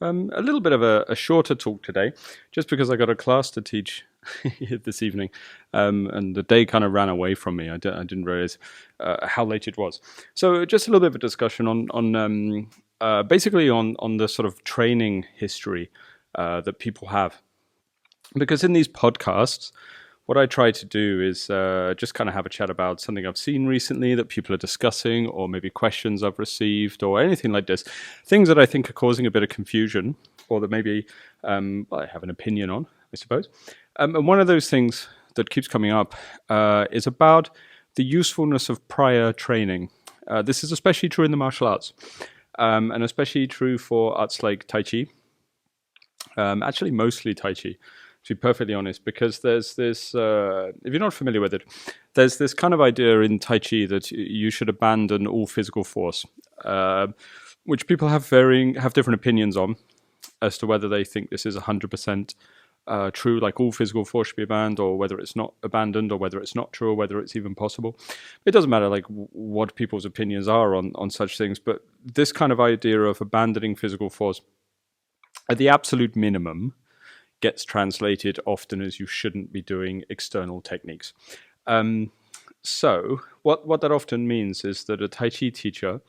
Um, a little bit of a, a, shorter talk today, just because I got a class to teach this evening, um, and the day kind of ran away from me. I d- I didn't realize uh, how late it was. So, just a little bit of a discussion on on um, uh, basically on on the sort of training history uh, that people have, because in these podcasts what I try to do is uh, just kind of have a chat about something I've seen recently that people are discussing, or maybe questions I've received, or anything like this. Things that I think are causing a bit of confusion, or that maybe um, I have an opinion on, I suppose. Um, and one of those things that keeps coming up uh, is about the usefulness of prior training. Uh, this is especially true in the martial arts, um, and especially true for arts like Tai Chi. Um, actually, mostly Tai Chi to be perfectly honest, because there's this, uh, if you're not familiar with it, there's this kind of idea in Tai Chi that you should abandon all physical force, uh, which people have varying, have different opinions on as to whether they think this is 100% uh, true, like all physical force should be abandoned, or whether it's not abandoned, or whether it's not true, or whether it's even possible. It doesn't matter, like what people's opinions are on on such things. But this kind of idea of abandoning physical force, at the absolute minimum, gets translated often as you shouldn't be doing external techniques. Um, so, what, what that often means is that a Tai Chi teacher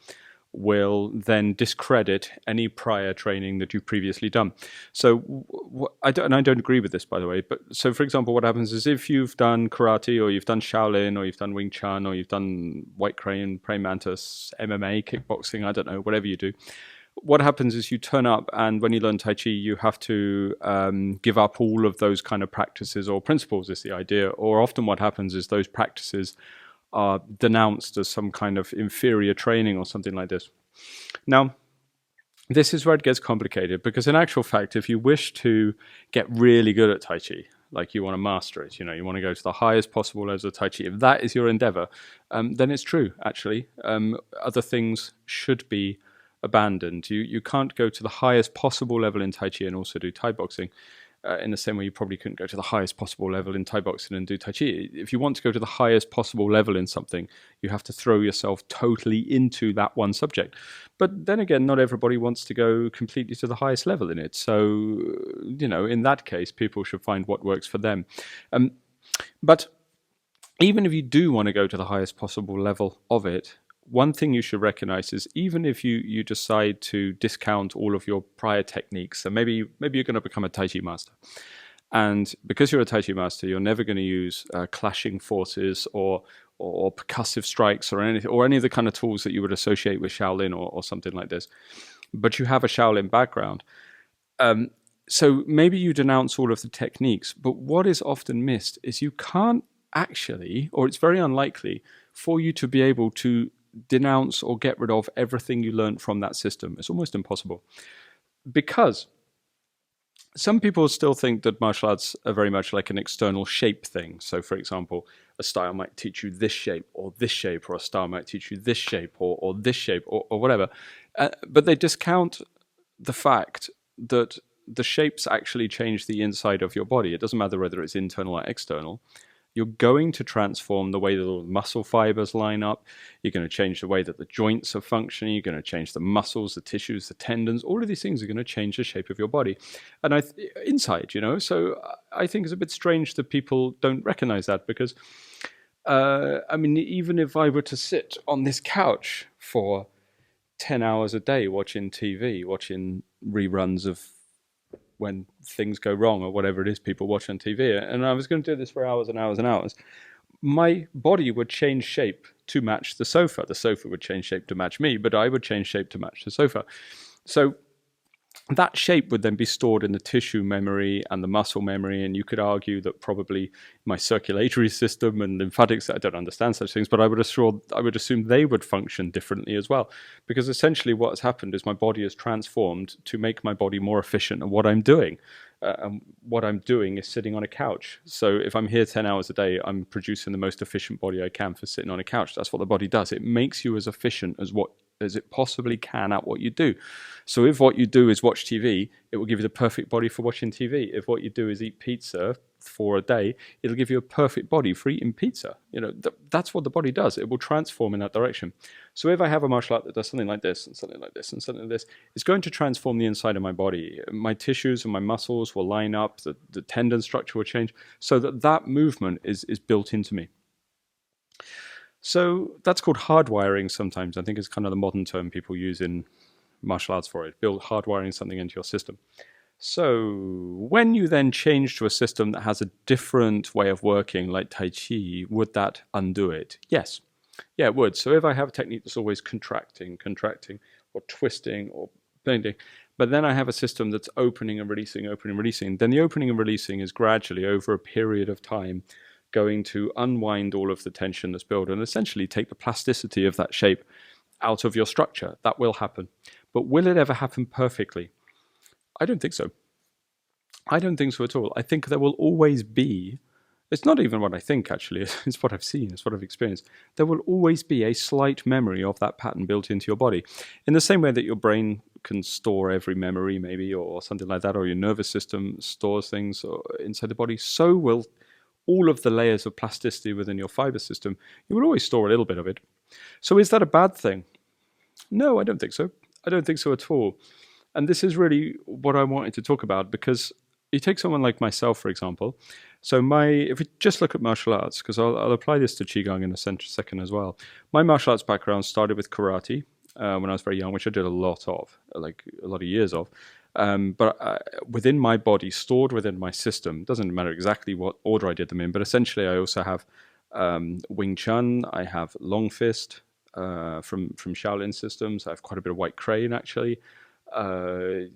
will then discredit any prior training that you've previously done. So, I don't, and I don't agree with this, by the way. But so, for example, what happens is if you've done karate, or you've done Shaolin, or you've done Wing Chun, or you've done White Crane, Praying Mantis, MMA, kickboxing, I don't know, whatever you do, what happens is you turn up, and when you learn Tai Chi, you have to um, give up all of those kind of practices or principles, is the idea. Or often what happens is those practices are denounced as some kind of inferior training or something like this. Now, this is where it gets complicated because, in actual fact, if you wish to get really good at Tai Chi, like you want to master it, you know, you want to go to the highest possible levels of Tai Chi, if that is your endeavor, um, then it's true, actually. Um, other things should be abandoned. You you can't go to the highest possible level in Tai Chi and also do Thai boxing. Uh, in the same way, you probably couldn't go to the highest possible level in Thai boxing and do Tai Chi. If you want to go to the highest possible level in something, you have to throw yourself totally into that one subject. But then again, not everybody wants to go completely to the highest level in it. So, you know, in that case, people should find what works for them. Um, but even if you do want to go to the highest possible level of it, one thing you should recognize is even if you you decide to discount all of your prior techniques, so maybe maybe you're going to become a Tai Chi master, and because you're a Tai Chi master, you're never going to use uh, clashing forces or, or, percussive strikes or anything or any of the kind of tools that you would associate with Shaolin or, or something like this. But you have a Shaolin background. Um, so maybe you denounce all of the techniques, but what is often missed is you can't actually, or it's very unlikely, for you to be able to denounce or get rid of everything you learned from that system. It's almost impossible. Because some people still think that martial arts are very much like an external shape thing. So, for example, a style might teach you this shape or this shape, or a style might teach you this shape or, or this shape or, or whatever. Uh, but they discount the fact that the shapes actually change the inside of your body. It doesn't matter whether it's internal or external you're going to transform the way that the muscle fibers line up. You're going to change the way that the joints are functioning. You're going to change the muscles, the tissues, the tendons. All of these things are going to change the shape of your body. And I th- inside, you know, so I think it's a bit strange that people don't recognize that because, uh, I mean, even if I were to sit on this couch for 10 hours a day watching TV, watching reruns of when things go wrong or whatever it is people watch on TV. And I was going to do this for hours and hours and hours. My body would change shape to match the sofa. The sofa would change shape to match me, but I would change shape to match the sofa. So that shape would then be stored in the tissue memory and the muscle memory. And you could argue that probably my circulatory system and lymphatics, I don't understand such things, but I would, assure, I would assume they would function differently as well. Because essentially what has happened is my body has transformed to make my body more efficient at what I'm doing. Uh, and what I'm doing is sitting on a couch. So if I'm here 10 hours a day, I'm producing the most efficient body I can for sitting on a couch. That's what the body does. It makes you as efficient as what as it possibly can at what you do. So if what you do is watch TV, it will give you the perfect body for watching TV. If what you do is eat pizza for a day, it'll give you a perfect body for eating pizza. You know, th- that's what the body does. It will transform in that direction. So if I have a martial art that does something like this and something like this and something like this, it's going to transform the inside of my body. My tissues and my muscles will line up. The, the tendon structure will change so that that movement is is built into me. So that's called hardwiring sometimes. I think it's kind of the modern term people use in martial arts for it. Build hardwiring something into your system. So when you then change to a system that has a different way of working, like Tai Chi, would that undo it? Yes. Yeah, it would. So if I have a technique that's always contracting, contracting, or twisting, or bending, but then I have a system that's opening and releasing, opening and releasing, then the opening and releasing is gradually over a period of time going to unwind all of the tension that's built and essentially take the plasticity of that shape out of your structure. That will happen. But will it ever happen perfectly? I don't think so. I don't think so at all. I think there will always be, it's not even what I think actually, it's what I've seen, it's what I've experienced. There will always be a slight memory of that pattern built into your body. In the same way that your brain can store every memory, maybe, or something like that, or your nervous system stores things uh, inside the body, so will all of the layers of plasticity within your fiber system, you will always store a little bit of it. So is that a bad thing? No, I don't think so. I don't think so at all. And this is really what I wanted to talk about because you take someone like myself, for example. So my, if we just look at martial arts, because I'll, I'll, apply this to qigong in a second as well. My martial arts background started with karate uh, when I was very young, which I did a lot of, like a lot of years of. Um, but uh, within my body, stored within my system, doesn't matter exactly what order I did them in, but essentially I also have um, Wing Chun, I have Long Fist uh, from from Shaolin systems, I have quite a bit of White Crane actually. Uh,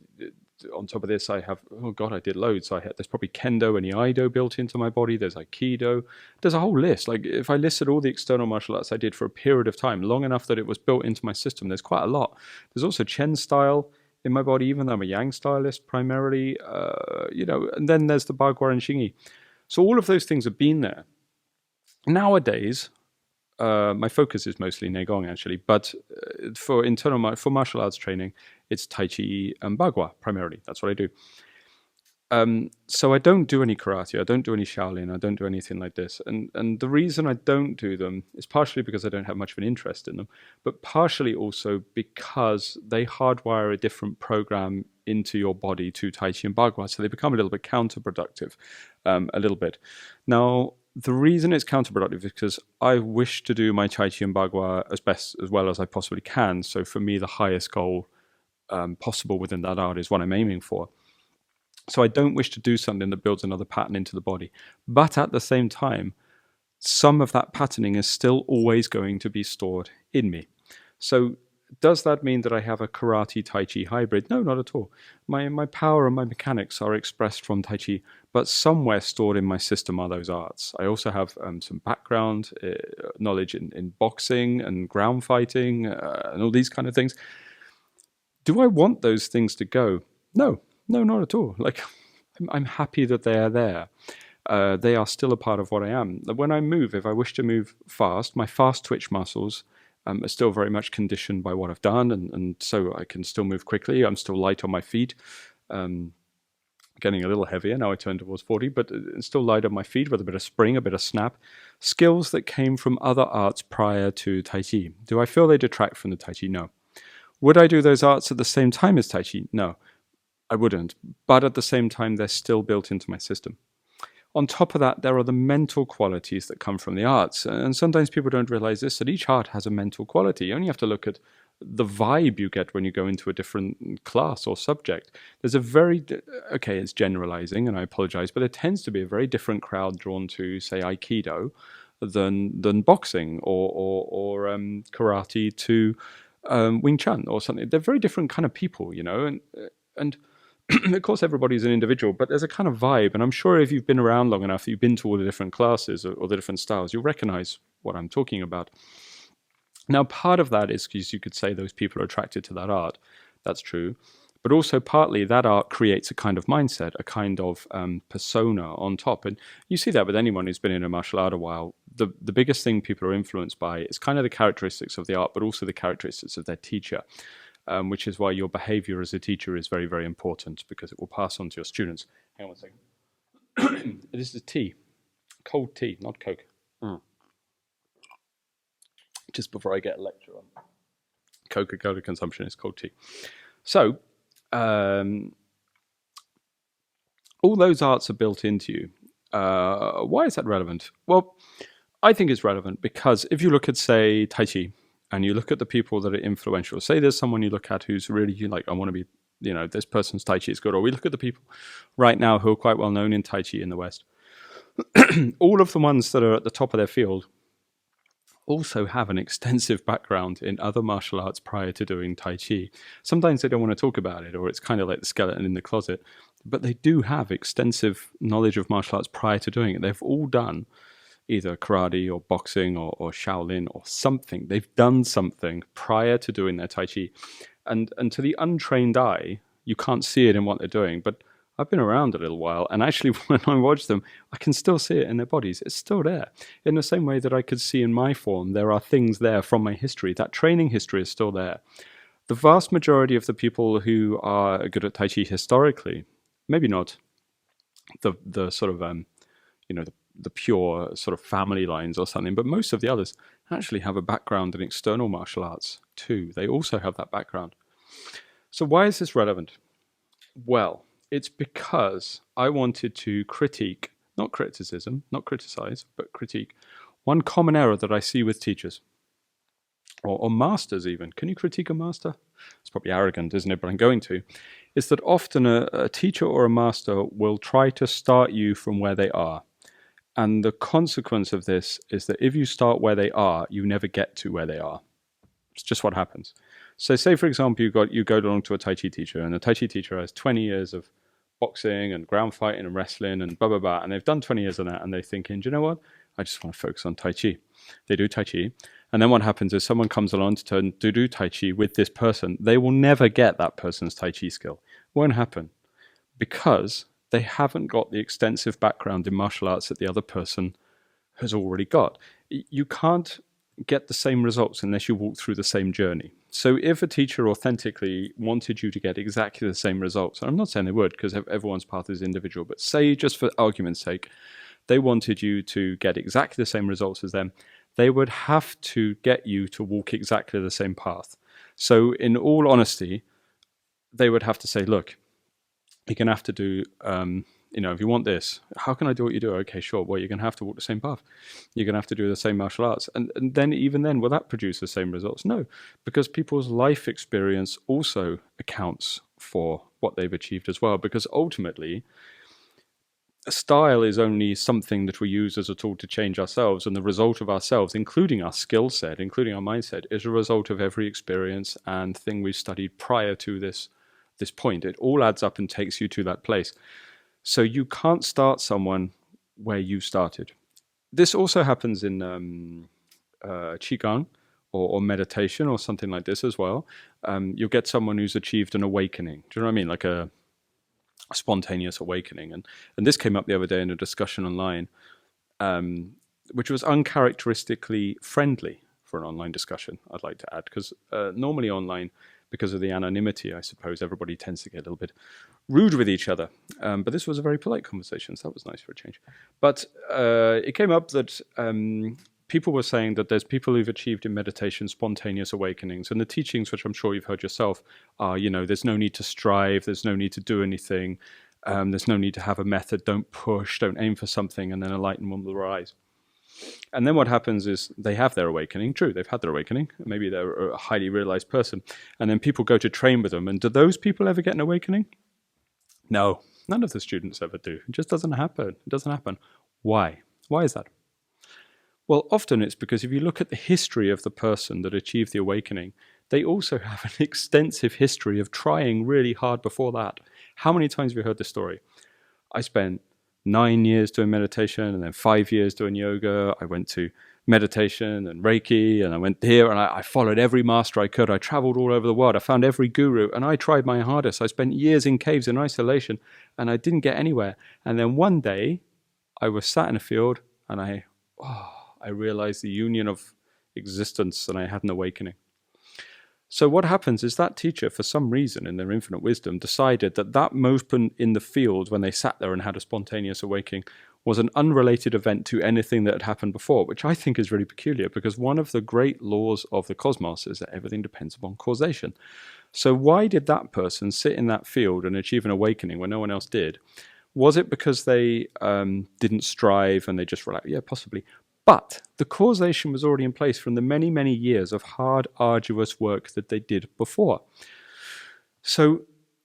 on top of this, I have oh god, I did loads. So I had, there's probably kendo and iaido built into my body. There's aikido. There's a whole list. Like if I listed all the external martial arts I did for a period of time, long enough that it was built into my system, there's quite a lot. There's also Chen style in my body, even though I'm a Yang stylist primarily. Uh, you know, and then there's the Bagua and Xingyi. So all of those things have been there. Nowadays, uh, my focus is mostly Neigong actually, but uh, for internal for martial arts training, it's Tai Chi and Bagua primarily. That's what I do. Um, so I don't do any karate, I don't do any Shaolin, I don't do anything like this. And and the reason I don't do them is partially because I don't have much of an interest in them, but partially also because they hardwire a different program into your body to Tai Chi and Bagua, so they become a little bit counterproductive, um, a little bit. Now the reason it's counterproductive is because I wish to do my Tai Chi and Bagua as best as well as I possibly can. So for me, the highest goal um, possible within that art is what I'm aiming for. So I don't wish to do something that builds another pattern into the body. But at the same time, some of that patterning is still always going to be stored in me. So does that mean that I have a karate Tai Chi hybrid? No, not at all. My, my power and my mechanics are expressed from Tai Chi, but somewhere stored in my system are those arts. I also have um, some background uh, knowledge in, in boxing and ground fighting uh, and all these kind of things. Do I want those things to go? No, no, not at all. Like, I'm, I'm happy that they are there. Uh, they are still a part of what I am. When I move, if I wish to move fast, my fast twitch muscles um, are still very much conditioned by what I've done, and, and so I can still move quickly. I'm still light on my feet. Um, getting a little heavier now I turn towards 40, but uh, still light on my feet with a bit of spring, a bit of snap. Skills that came from other arts prior to Tai Chi. Do I feel they detract from the Tai Chi? No. Would I do those arts at the same time as Tai Chi? No. I wouldn't. But at the same time, they're still built into my system. On top of that, there are the mental qualities that come from the arts. And sometimes people don't realize this that each art has a mental quality. You only have to look at the vibe you get when you go into a different class or subject. There's a very, okay, it's generalizing, and I apologize, but there tends to be a very different crowd drawn to, say, Aikido than than boxing or, or, or um, karate to um, Wing Chun or something. They're very different kind of people, you know, and and of course, everybody's an individual, but there's a kind of vibe. And I'm sure if you've been around long enough, you've been to all the different classes or, or the different styles, you'll recognize what I'm talking about. Now, part of that is because you could say those people are attracted to that art. That's true. But also, partly that art creates a kind of mindset, a kind of um, persona on top. And you see that with anyone who's been in a martial art a while. the, the biggest thing people are influenced by is kind of the characteristics of the art, but also the characteristics of their teacher, um, which is why your behavior as a teacher is very, very important because it will pass on to your students. Hang on one second. this is tea, cold tea, not Coke. Mm. Just before I get a lecture on Coca Cola consumption, is cold tea. So, um, all those arts are built into you. Uh, why is that relevant? Well, I think it's relevant because if you look at, say, Tai Chi, and you look at the people that are influential, say there's someone you look at who's really like, I want to be, you know, this person's Tai Chi is good, or we look at the people right now who are quite well known in Tai Chi in the West. all of the ones that are at the top of their field also have an extensive background in other martial arts prior to doing Tai Chi. Sometimes they don't want to talk about it, or it's kind of like the skeleton in the closet, but they do have extensive knowledge of martial arts prior to doing it. They've all done either karate or boxing or, or Shaolin or something. They've done something prior to doing their Tai Chi. And, and to the untrained eye, you can't see it in what they're doing. But I've been around a little while, and actually, when I watch them, I can still see it in their bodies. It's still there. In the same way that I could see in my form, there are things there from my history. That training history is still there. The vast majority of the people who are good at Tai Chi historically, maybe not the the sort of um, you know the, the pure sort of family lines or something, but most of the others actually have a background in external martial arts too. They also have that background. So why is this relevant? Well, it's because I wanted to critique, not criticism, not criticize, but critique, one common error that I see with teachers or, or masters even. Can you critique a master? It's probably arrogant, isn't it? But I'm going to. Is that often a, a teacher or a master will try to start you from where they are. And the consequence of this is that if you start where they are, you never get to where they are. It's just what happens. So, say for example, you got you go along to a Tai Chi teacher, and the Tai Chi teacher has 20 years of boxing and ground fighting and wrestling and blah blah blah, and they've done 20 years of that, and they're thinking, do you know what? I just want to focus on Tai Chi. They do Tai Chi, and then what happens is someone comes along to, to do Tai Chi with this person. They will never get that person's Tai Chi skill. Won't happen because they haven't got the extensive background in martial arts that the other person has already got. You can't get the same results unless you walk through the same journey. So if a teacher authentically wanted you to get exactly the same results, and I'm not saying they would because everyone's path is individual, but say just for argument's sake, they wanted you to get exactly the same results as them, they would have to get you to walk exactly the same path. So in all honesty, they would have to say, look, you're going to have to do um, you know, if you want this, how can I do what you do? Okay, sure. Well, you're going to have to walk the same path. You're going to have to do the same martial arts. And, and then, even then, will that produce the same results? No, because people's life experience also accounts for what they've achieved as well. Because ultimately, style is only something that we use as a tool to change ourselves. And the result of ourselves, including our skill set, including our mindset, is a result of every experience and thing we've studied prior to this, this point. It all adds up and takes you to that place. So you can't start someone where you started. This also happens in um, uh, Qigong or, or, meditation or something like this as well. Um, you'll get someone who's achieved an awakening. Do you know what I mean? Like a, spontaneous awakening. And, and this came up the other day in a discussion online, um, which was uncharacteristically friendly for an online discussion, I'd like to add, because uh, normally online, because of the anonymity, I suppose everybody tends to get a little bit rude with each other. Um, but this was a very polite conversation, so that was nice for a change. But uh, it came up that um, people were saying that there's people who've achieved in meditation spontaneous awakenings, and the teachings, which I'm sure you've heard yourself, are you know there's no need to strive, there's no need to do anything, um, there's no need to have a method, don't push, don't aim for something, and then enlightenment will arise. And then what happens is they have their awakening. True, they've had their awakening. Maybe they're a highly realized person. And then people go to train with them. And do those people ever get an awakening? No, none of the students ever do. It just doesn't happen. It doesn't happen. Why? Why is that? Well, often it's because if you look at the history of the person that achieved the awakening, they also have an extensive history of trying really hard before that. How many times have you heard this story? I spent nine years doing meditation and then five years doing yoga. I went to meditation and Reiki, and I went here and I, I, followed every master I could. I traveled all over the world. I found every guru, and I tried my hardest. I spent years in caves in isolation, and I didn't get anywhere. And then one day, I was sat in a field, and I, oh, I realized the union of existence and I had an awakening. So what happens is that teacher, for some reason in their infinite wisdom, decided that that moment in the field when they sat there and had a spontaneous awakening was an unrelated event to anything that had happened before, which I think is really peculiar because one of the great laws of the cosmos is that everything depends upon causation. So why did that person sit in that field and achieve an awakening when no one else did? Was it because they um, didn't strive and they just relaxed? Yeah, possibly. But the causation was already in place from the many, many years of hard, arduous work that they did before. So,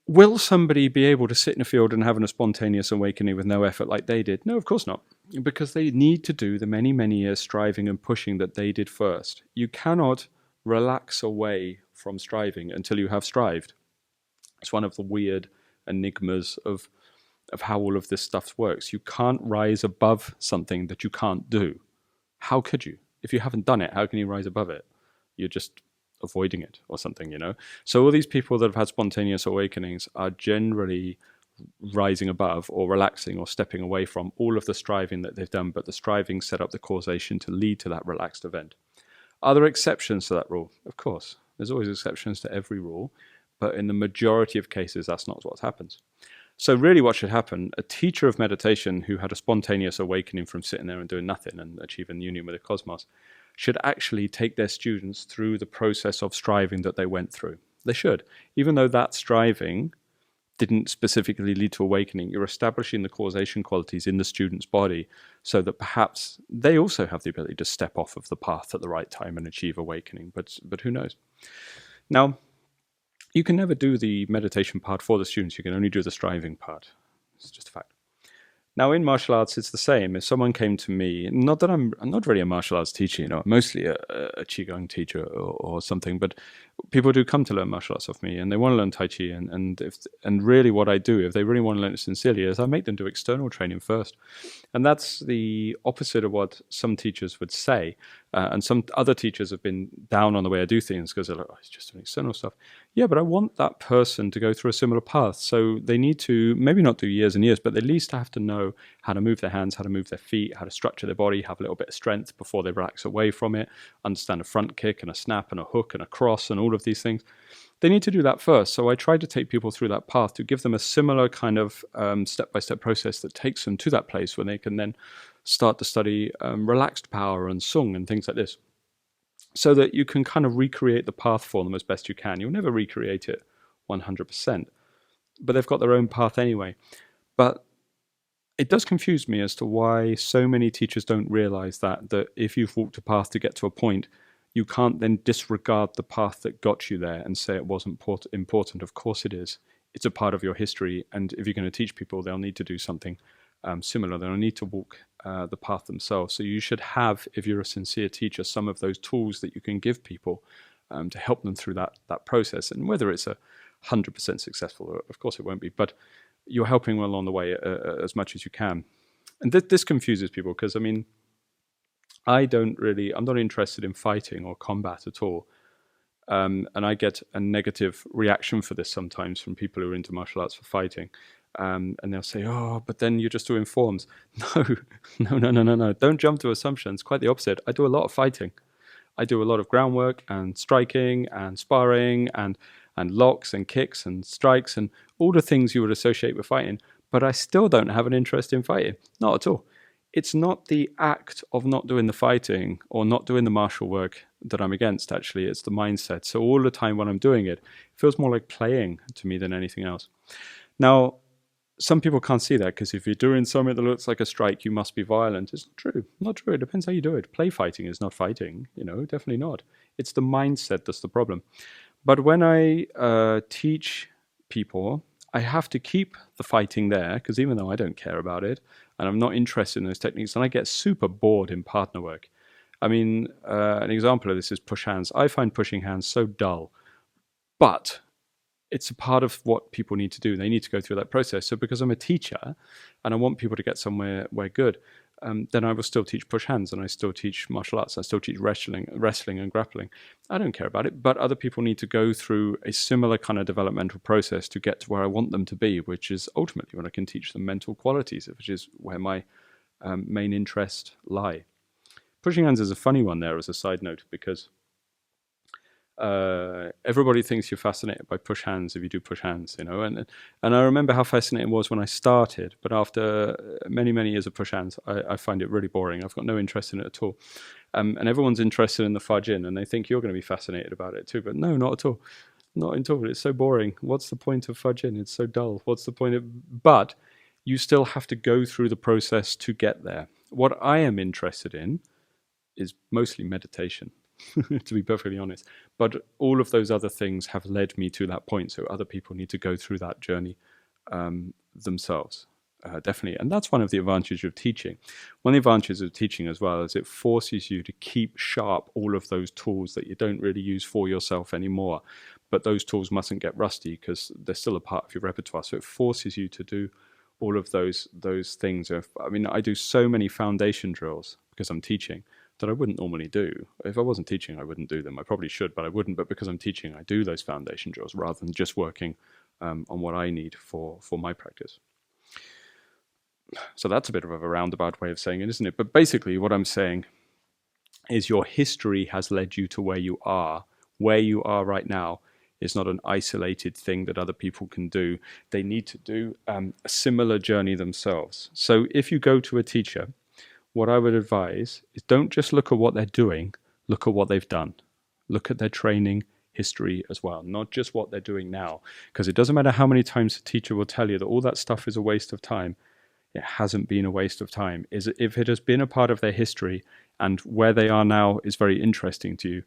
will somebody be able to sit in a field and have a spontaneous awakening with no effort like they did? No, of course not. Because they need to do the many, many years striving and pushing that they did first. You cannot relax away from striving until you have strived. It's one of the weird enigmas of, of how all of this stuff works. You can't rise above something that you can't do how could you? If you haven't done it, how can you rise above it? You're just avoiding it or something, you know? So all these people that have had spontaneous awakenings are generally rising above or relaxing or stepping away from all of the striving that they've done, but the striving set up the causation to lead to that relaxed event. Are there exceptions to that rule? Of course. There's always exceptions to every rule, but in the majority of cases, that's not what happens. So, really, what should happen? A teacher of meditation who had a spontaneous awakening from sitting there and doing nothing and achieving union with the cosmos should actually take their students through the process of striving that they went through. They should. Even though that striving didn't specifically lead to awakening, you're establishing the causation qualities in the student's body so that perhaps they also have the ability to step off of the path at the right time and achieve awakening. But, but who knows? Now, you can never do the meditation part for the students. You can only do the striving part. It's just a fact. Now, in martial arts, it's the same. If someone came to me, not that I'm, I'm not really a martial arts teacher, you know, mostly a, a qigong teacher or, or, something, but people do come to learn martial arts off me, and they want to learn tai chi. And and if and really, what I do, if they really want to learn it sincerely, is I make them do external training first, and that's the opposite of what some teachers would say. Uh, and some other teachers have been down on the way I do things because they're like, oh, it's just doing external stuff. Yeah, but I want that person to go through a similar path. So they need to maybe not do years and years, but at least have to know how to move their hands, how to move their feet, how to structure their body, have a little bit of strength before they relax away from it, understand a front kick and a snap and a hook and a cross and all of these things. They need to do that first. So I try to take people through that path to give them a similar kind of step by step process that takes them to that place where they can then start to study um, relaxed power and sung and things like this. So that you can kind of recreate the path for them as best you can. You'll never recreate it 100%, but they've got their own path anyway. But it does confuse me as to why so many teachers don't realize that that if you've walked a path to get to a point, you can't then disregard the path that got you there and say it wasn't important. Of course it is. It's a part of your history, and if you're going to teach people, they'll need to do something um, similar. They'll need to walk uh, the path themselves. So you should have, if you're a sincere teacher, some of those tools that you can give people um, to help them through that that process. And whether it's a hundred percent successful, of course it won't be, but you're helping them along the way uh, uh as much as you can. And th- this confuses people because I mean, I don't really, I'm not interested in fighting or combat at all. Um, and I get a negative reaction for this sometimes from people who are into martial arts for fighting. Um, and they'll say, "Oh, but then you're just doing forms." No, no, no, no, no, no. Don't jump to assumptions. Quite the opposite. I do a lot of fighting. I do a lot of groundwork and striking and sparring and and locks and kicks and strikes and all the things you would associate with fighting. But I still don't have an interest in fighting. Not at all. It's not the act of not doing the fighting or not doing the martial work that I'm against. Actually, it's the mindset. So all the time when I'm doing it, it feels more like playing to me than anything else. Now, some people can't see that because if you're doing something that looks like a strike, you must be violent. It's not true. Not true. It depends how you do it. Play fighting is not fighting. You know, definitely not. It's the mindset that's the problem. But when I uh, teach people, I have to keep the fighting there because even though I don't care about it and I'm not interested in those techniques, and I get super bored in partner work. I mean, uh, an example of this is push hands. I find pushing hands so dull, but it's a part of what people need to do. They need to go through that process. So because I'm a teacher and I want people to get somewhere where good, um, then I will still teach push hands and I still teach martial arts. I still teach wrestling, wrestling and grappling. I don't care about it, but other people need to go through a similar kind of developmental process to get to where I want them to be, which is ultimately when I can teach them mental qualities, which is where my um, main interest lie. pushing hands is a funny one there as a side note because uh, everybody thinks you're fascinated by push hands if you do push hands, you know. And and I remember how fascinating it was when I started, but after many many years of push hands, I, I find it really boring. I've got no interest in it at all. Um, and everyone's interested in the fa jing, and they think you're going to be fascinated about it too. But no, not at all. Not at all. It's so boring. What's the point of fa jing? It's so dull. What's the point of? But you still have to go through the process to get there. What I am interested in is mostly meditation to be perfectly honest. But all of those other things have led me to that point. So other people need to go through that journey um, themselves. Uh, definitely. And that's one of the advantages of teaching. One of the advantages of teaching as well is it forces you to keep sharp all of those tools that you don't really use for yourself anymore. But those tools mustn't get rusty because they're still a part of your repertoire. So it forces you to do all of those those things. I mean, I do so many foundation drills because I'm teaching that I wouldn't normally do. If I wasn't teaching, I wouldn't do them. I probably should, but I wouldn't. But because I'm teaching, I do those foundation drills rather than just working um, on what I need for, for my practice. So that's a bit of a roundabout way of saying it, isn't it? But basically, what I'm saying is your history has led you to where you are. Where you are right now is not an isolated thing that other people can do. They need to do um, a similar journey themselves. So if you go to a teacher, what I would advise is don't just look at what they're doing, look at what they've done. Look at their training history as well, not just what they're doing now. Because it doesn't matter how many times a teacher will tell you that all that stuff is a waste of time, it hasn't been a waste of time. Is if it has been a part of their history and where they are now is very interesting to you,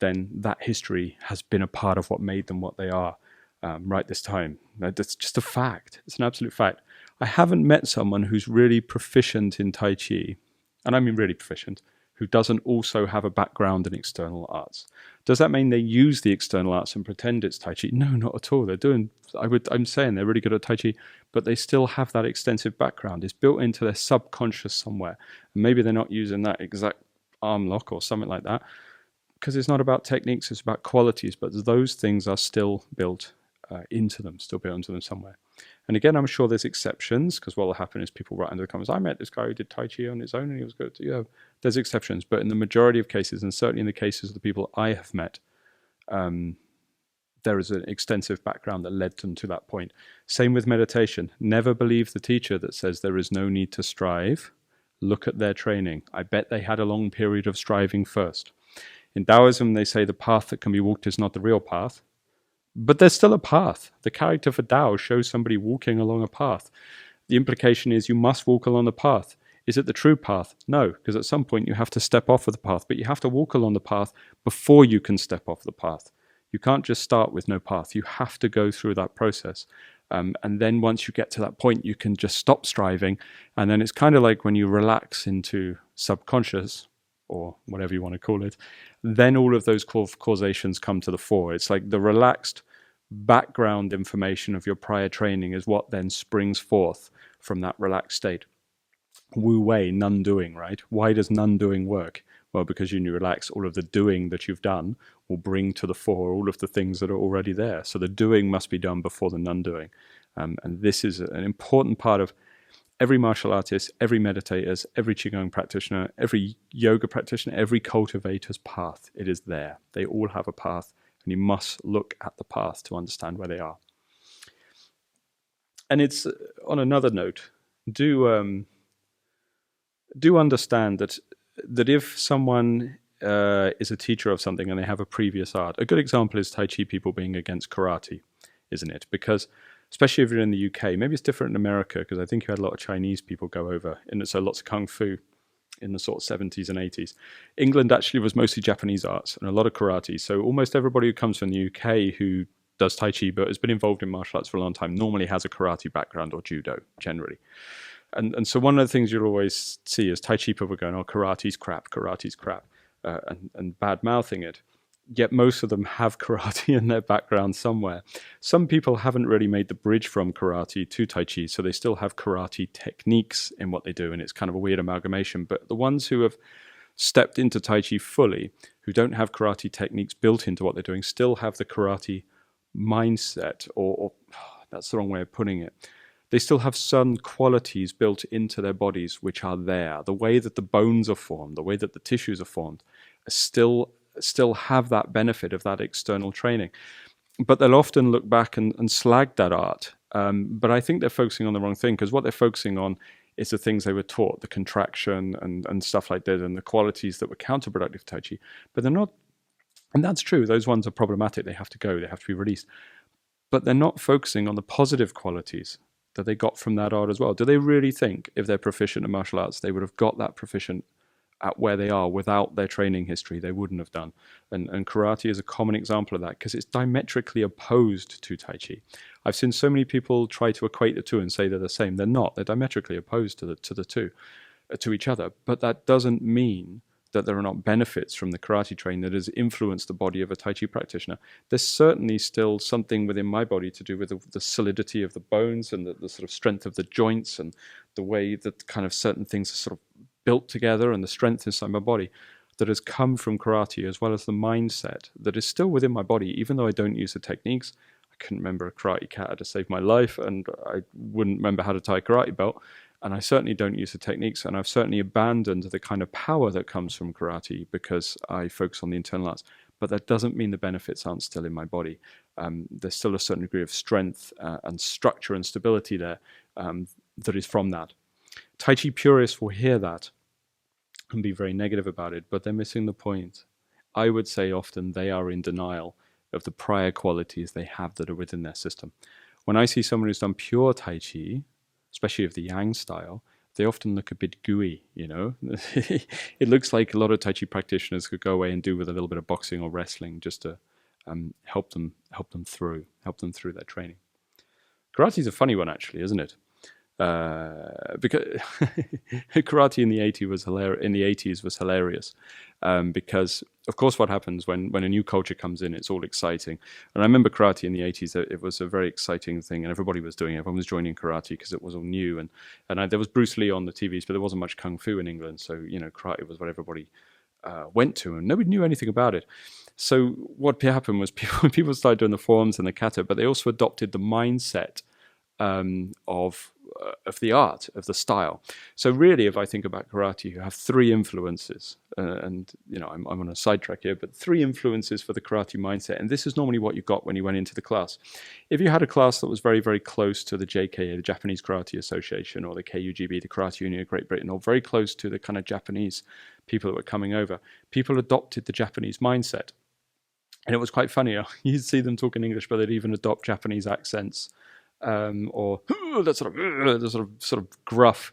then that history has been a part of what made them what they are um, right this time. That's just a fact. It's an absolute fact. I haven't met someone who's really proficient in Tai Chi and I mean really proficient, who doesn't also have a background in external arts. Does that mean they use the external arts and pretend it's Tai Chi? No, not at all. They're doing, I would, I'm saying they're really good at Tai Chi, but they still have that extensive background. It's built into their subconscious somewhere. And maybe they're not using that exact arm lock or something like that because it's not about techniques, it's about qualities, but those things are still built uh, into them, still built into them somewhere. And again, I'm sure there's exceptions because what will happen is people write under the comments, I met this guy who did Tai Chi on his own and he was good. Yeah, there's exceptions. But in the majority of cases, and certainly in the cases of the people I have met, um, there is an extensive background that led them to that point. Same with meditation. Never believe the teacher that says there is no need to strive. Look at their training. I bet they had a long period of striving first. In Taoism, they say the path that can be walked is not the real path. But there's still a path. The character for Tao shows somebody walking along a path. The implication is you must walk along the path. Is it the true path? No, because at some point you have to step off of the path, but you have to walk along the path before you can step off the path. You can't just start with no path. You have to go through that process. Um, and then once you get to that point, you can just stop striving. And then it's kind of like when you relax into subconscious or whatever you want to call it, then all of those causations come to the fore. It's like the relaxed background information of your prior training is what then springs forth from that relaxed state. Wu Wei, none doing, right? Why does none doing work? Well, because when you relax, all of the doing that you've done will bring to the fore all of the things that are already there. So the doing must be done before the none doing. Um, and this is an important part of every martial artist, every meditators, every Qigong practitioner, every yoga practitioner, every cultivator's path. It is there. They all have a path and you must look at the path to understand where they are. And it's uh, on another note, do um, do understand that that if someone uh, is a teacher of something and they have a previous art, a good example is Tai Chi people being against karate, isn't it? Because especially if you're in the UK, maybe it's different in America because I think you had a lot of Chinese people go over, and so lots of kung fu in the sort of 70s and 80s. England actually was mostly Japanese arts and a lot of karate. So almost everybody who comes from the UK who does Tai Chi but has been involved in martial arts for a long time normally has a karate background or judo generally. And, and so one of the things you'll always see is Tai Chi people going, oh, karate's crap, karate's crap, uh, and, and bad mouthing it yet most of them have karate in their background somewhere. Some people haven't really made the bridge from karate to Tai Chi, so they still have karate techniques in what they do, and it's kind of a weird amalgamation. But the ones who have stepped into Tai Chi fully, who don't have karate techniques built into what they're doing, still have the karate mindset, or, or that's the wrong way of putting it. they still have some qualities built into their bodies which are there. The way that the bones are formed, the way that the tissues are formed, are still still have that benefit of that external training. But they'll often look back and, and slag that art. Um, but I think they're focusing on the wrong thing because what they're focusing on is the things they were taught, the contraction and, and stuff like that, and the qualities that were counterproductive to Tai Chi. But they're not, and that's true, those ones are problematic. They have to go, they have to be released. But they're not focusing on the positive qualities that they got from that art as well. Do they really think if they're proficient in martial arts, they would have got that proficient at where they are without their training history? They wouldn't have done. And, and karate is a common example of that because it's diametrically opposed to Tai Chi. I've seen so many people try to equate the two and say they're the same. They're not. They're diametrically opposed to the to the two, uh, to each other. But that doesn't mean that there are not benefits from the karate training that has influenced the body of a Tai Chi practitioner. There's certainly still something within my body to do with the, the solidity of the bones and the, the, sort of strength of the joints and the way that kind of certain things are sort of built together and the strength inside my body that has come from karate as well as the mindset that is still within my body, even though I don't use the techniques. I couldn't remember a karate kata to save my life and I wouldn't remember how to tie a karate belt and I certainly don't use the techniques, and I've certainly abandoned the kind of power that comes from karate because I focus on the internal arts. But that doesn't mean the benefits aren't still in my body. Um, there's still a certain degree of strength uh, and structure and stability there um, that is from that. Tai Chi purists will hear that and be very negative about it, but they're missing the point. I would say often they are in denial of the prior qualities they have that are within their system. When I see someone who's done pure Tai Chi, especially of the Yang style, they often look a bit gooey, you know. it looks like a lot of Tai Chi practitioners could go away and do with a little bit of boxing or wrestling just to um, help them help them through, help them through their training. Karate is a funny one, actually, isn't it? Uh, because karate in the 80s was hilarious. In the 80s was hilarious um, because, of course, what happens when when a new culture comes in, it's all exciting. And I remember karate in the 80s; it was a very exciting thing, and everybody was doing it. Everyone was joining karate because it was all new. And and I, there was Bruce Lee on the TVs, but there wasn't much kung fu in England, so you know, karate was what everybody uh, went to, and nobody knew anything about it. So what happened was people people started doing the forms and the kata, but they also adopted the mindset um, of of the art of the style. So really, if I think about karate, you have three influences, uh, and you know I'm, I'm on a sidetrack here, but three influences for the karate mindset, and this is normally what you got when you went into the class. If you had a class that was very very close to the JKA, the Japanese Karate Association, or the KUGB, the Karate Union of Great Britain, or very close to the kind of Japanese people that were coming over, people adopted the Japanese mindset. And it was quite funny. You'd see them talk in English, but they'd even adopt Japanese accents um, or that sort of the sort of sort of gruff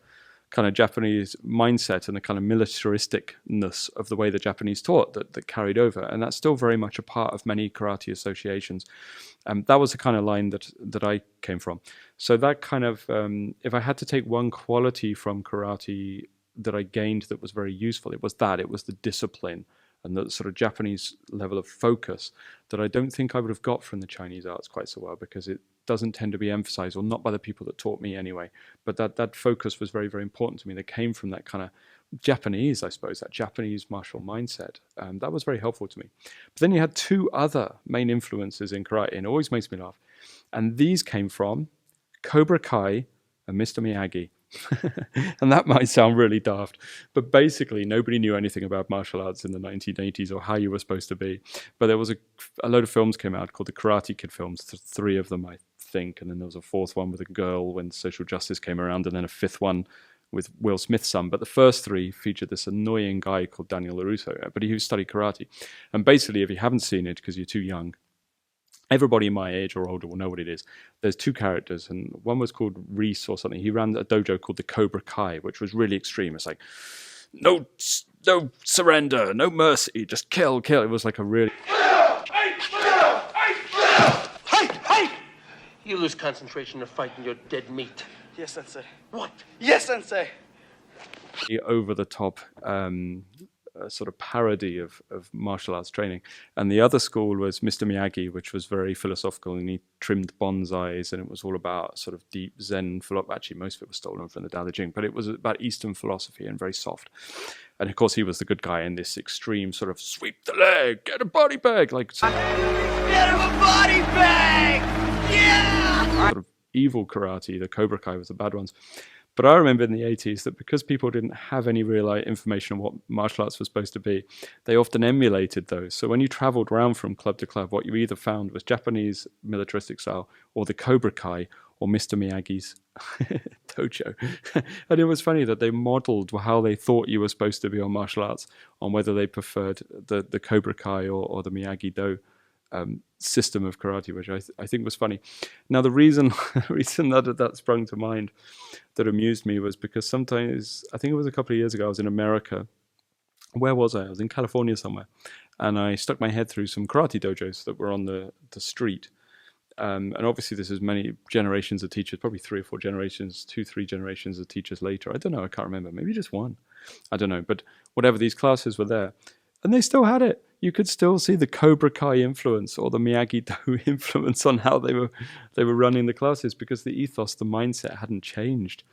kind of Japanese mindset and the kind of militaristicness of the way the Japanese taught that, that carried over, and that's still very much a part of many karate associations. Um, that was the kind of line that that I came from. So that kind of, um, if I had to take one quality from karate that I gained that was very useful, it was that it was the discipline and the sort of Japanese level of focus that I don't think I would have got from the Chinese arts quite so well because it doesn't tend to be emphasized, or not by the people that taught me anyway. But that that focus was very very important to me. That came from that kind of Japanese, I suppose, that Japanese martial mindset. Um, that was very helpful to me. But then you had two other main influences in karate, and it always makes me laugh. And these came from Cobra Kai and Mr. Miyagi. and that might sound really daft, but basically nobody knew anything about martial arts in the 1980s or how you were supposed to be. But there was a, a load of films came out called the Karate Kid films, three of them, I think, and then there was a fourth one with a girl when social justice came around, and then a fifth one with Will Smith's son. But the first three featured this annoying guy called Daniel LaRusso, but he studied karate. And basically, if you haven't seen it because you're too young, everybody my age or older will know what it is. There's two characters, and one was called Reese or something. He ran a dojo called the Cobra Kai, which was really extreme. It's like no, no surrender, no mercy, just kill, kill. It was like a really. You lose concentration of fighting your dead meat. Yes, Sensei. What? Yes, Sensei. The over the top um, sort of parody of, of martial arts training. And the other school was Mr. Miyagi, which was very philosophical and he trimmed bonsais and it was all about sort of deep Zen philosophy. Actually, most of it was stolen from the Tao Te Ching, but it was about Eastern philosophy and very soft. And of course, he was the good guy in this extreme sort of sweep the leg, get a body bag, like. Get him a body bag! Yeah! Evil karate. The Cobra Kai was the bad ones. But I remember in the 80s that because people didn't have any real information on what martial arts was supposed to be, they often emulated those. So when you traveled around from club to club, what you either found was Japanese militaristic style or the Cobra Kai or Mr. Miyagi's dojo. and it was funny that they modeled how they thought you were supposed to be on martial arts on whether they preferred the, the Cobra Kai or, or the Miyagi Do um, system of karate, which I, th- I think was funny. Now, the reason reason that that sprung to mind that amused me was because sometimes I think it was a couple of years ago I was in America. Where was I? I was in California somewhere, and I stuck my head through some karate dojos that were on the the street. Um, and obviously, this is many generations of teachers, probably three or four generations, two, three generations of teachers later. I don't know. I can't remember. Maybe just one. I don't know. But whatever, these classes were there, and they still had it you could still see the Cobra Kai influence or the Miyagi Do influence on how they were they were running the classes because the ethos, the mindset hadn't changed,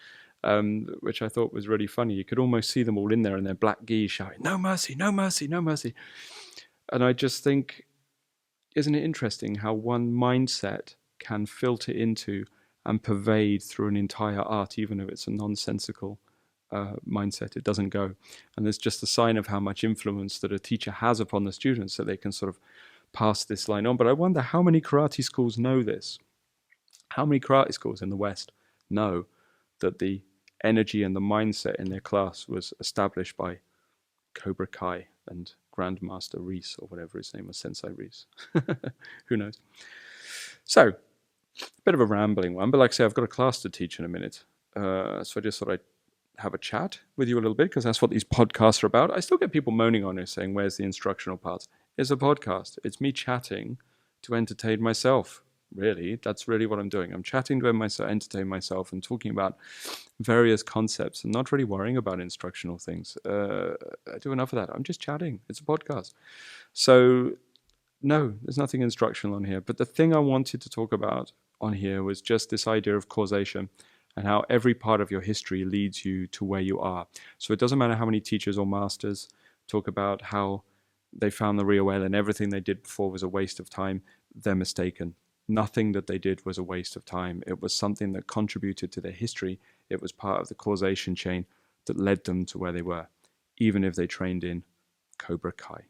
um, which I thought was really funny. You could almost see them all in there in their black gi shouting, "No mercy, no mercy, no mercy," and I just think, isn't it interesting how one mindset can filter into and pervade through an entire art, even if it's a nonsensical uh, mindset. It doesn't go. And there's just a sign of how much influence that a teacher has upon the students that they can sort of pass this line on. But I wonder how many karate schools know this? How many karate schools in the West know that the energy and the mindset in their class was established by Cobra Kai and Grandmaster Reese, or whatever his name was, Sensei Reese? Who knows? So, a bit of a rambling one, but like I say, I've got a class to teach in a minute. Uh, so I just thought I'd have a chat with you a little bit because that's what these podcasts are about. I still get people moaning on it saying, Where's the instructional parts? It's a podcast. It's me chatting to entertain myself. Really, that's really what I'm doing. I'm chatting to entertain myself, and talking about various concepts, and not really worrying about instructional things. Uh, I do enough of that. I'm just chatting. It's a podcast. So, no, there's nothing instructional on here. But the thing I wanted to talk about on here was just this idea of causation and how every part of your history leads you to where you are. So it doesn't matter how many teachers or masters talk about how they found the real well and everything they did before was a waste of time, they're mistaken. Nothing that they did was a waste of time. It was something that contributed to their history. It was part of the causation chain that led them to where they were, even if they trained in Cobra Kai.